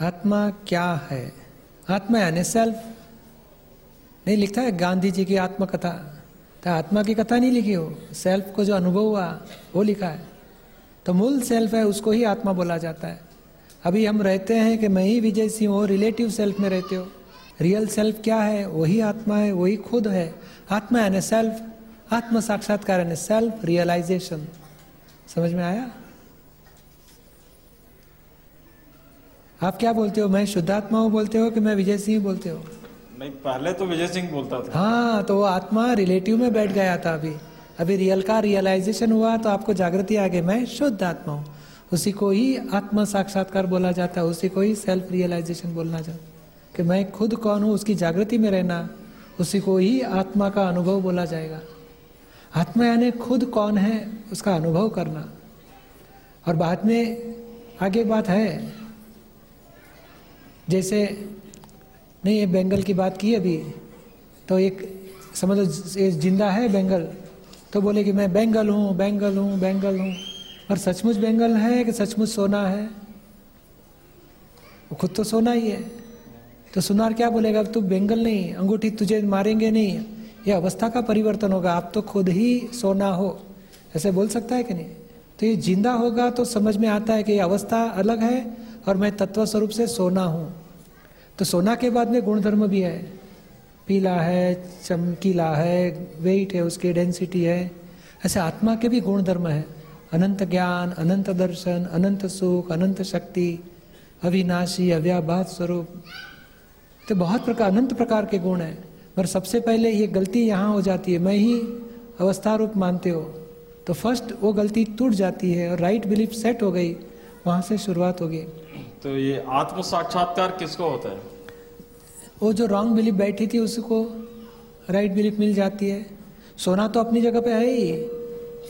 आत्मा क्या है? आत्मा यानी सेल्फ नहीं, लिखता है गांधी जी की आत्मकथा। तो आत्मा की कथा नहीं लिखी हो? सेल्फ को जो अनुभव हुआ, वो लिखा है। तो मूल सेल्फ है, उसको ही आत्मा बोला जाता है। अभी हम रहते हैं कि मैं ही विजय सिंह हो रिलेटिव सेल्फ में रहते हो। रियल सेल्फ क्या है? वही आत्मा है, वही खुद है। आत्मा यानी सेल्फ आत्म साक्षात्कार यानी सेल्फ रियलाइजेशन समझ में आया? आप क्या बोलते हो? मैं शुद्धात्मा हूँ बोलते हो कि मैं विजय सिंह बोलते हो? नहीं पहले तो विजय सिंह बोलता था। हाँ तो वो आत्मा रिलेटिव में बैठ गया था अभी। अभी रियल का रियलाइजेशन हुआ तो आपको जागृति आ गई। मैं शुद्ध आत्मा हूँ। उसी को ही आत्मा साक्षात्कार बोला जाता है उसी को ही सेल्फ रियलाइजेशन बोलना जाता कि मैं खुद कौन हूँ? उसकी जागृति में रहना उसी को ही आत्मा का अनुभव बोला जाएगा। आत्मा यानी खुद कौन है उसका अनुभव करना। और बाद में आगे बात है जैसे, नहीं, ये बेंगल की बात की अभी तो एक, समझो लो ज़िंदा है बेंगल तो बोले कि मैं बेंगल हूँ बेंगल हूँ बेंगल हूँ, पर सचमुच बेंगल है कि सचमुच सोना है? वो खुद तो सोना ही है। तो सुनार क्या बोलेगा, अब तू बेंगल नहीं, अंगूठी तुझे मारेंगे नहीं, ये अवस्था का परिवर्तन होगा, आप तो खुद ही सोना हो। ऐसे बोल सकता है कि नहीं? तो ये ज़िंदा होगा तो समझ में आता है कि ये अवस्था अलग है और मैं तत्व स्वरूप से सोना हूँ। तो सोना के बाद में गुणधर्म भी है। पीला है, चमकीला है वेट है, उसकी डेंसिटी है। ऐसे आत्मा के भी गुण धर्म है। अनंत ज्ञान, अनंत दर्शन, अनंत सुख, अनंत शक्ति, अविनाशी अव्याभात स्वरूप। तो बहुत प्रकार, अनंत प्रकार के गुण है। पर सबसे पहले ये गलती यहाँ हो जाती है। मैं ही अवस्था रूप मानते हो। तो फ़र्स्ट वो गलती टूट जाती है और राइट बिलीफ सेट हो गई। वहाँ से शुरुआत होगी। तो ये आत्म साक्षात्कार किसको होता है? वो जो रॉन्ग बिलीफ बैठी थी, उसको राइट बिलीफ मिल जाती है। सोना तो अपनी जगह पे है ही।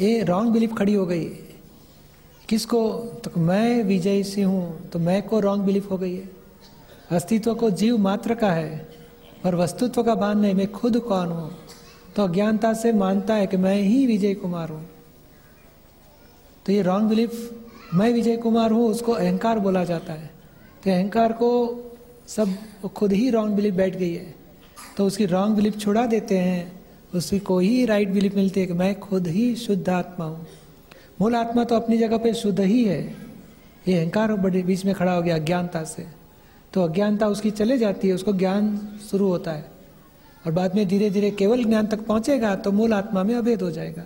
ये रॉन्ग बिलीफ खड़ी हो गई। किसको? तो मैं विजय सिंह हूँ तो मैं को रॉन्ग बिलीफ हो गई है। अस्तित्व को जीव मात्र का है, पर वस्तुत्व का भान नहीं, मैं खुद कौन हूँ? तो अज्ञानता से मानता है कि मैं ही विजय कुमार हूँ। तो ये रॉन्ग बिलीफ मैं विजय कुमार हूँ, उसको अहंकार बोला जाता है। तो अहंकार को सब खुद ही रॉन्ग बिलीफ बैठ गई है। तो उसकी रॉन्ग बिलीफ छुड़ा देते हैं, उसकी को ही राइट बिलीफ मिलती है कि मैं खुद ही शुद्ध आत्मा हूँ। मूल आत्मा तो अपनी जगह पे शुद्ध ही है। ये अहंकार बड़े बीच में खड़ा हो गया अज्ञानता से। तो अज्ञानता उसकी चले जाती है, उसको ज्ञान शुरू होता है। और बाद में धीरे धीरे केवल ज्ञान तक पहुंचेगा तो मूल आत्मा में अभेद हो जाएगा।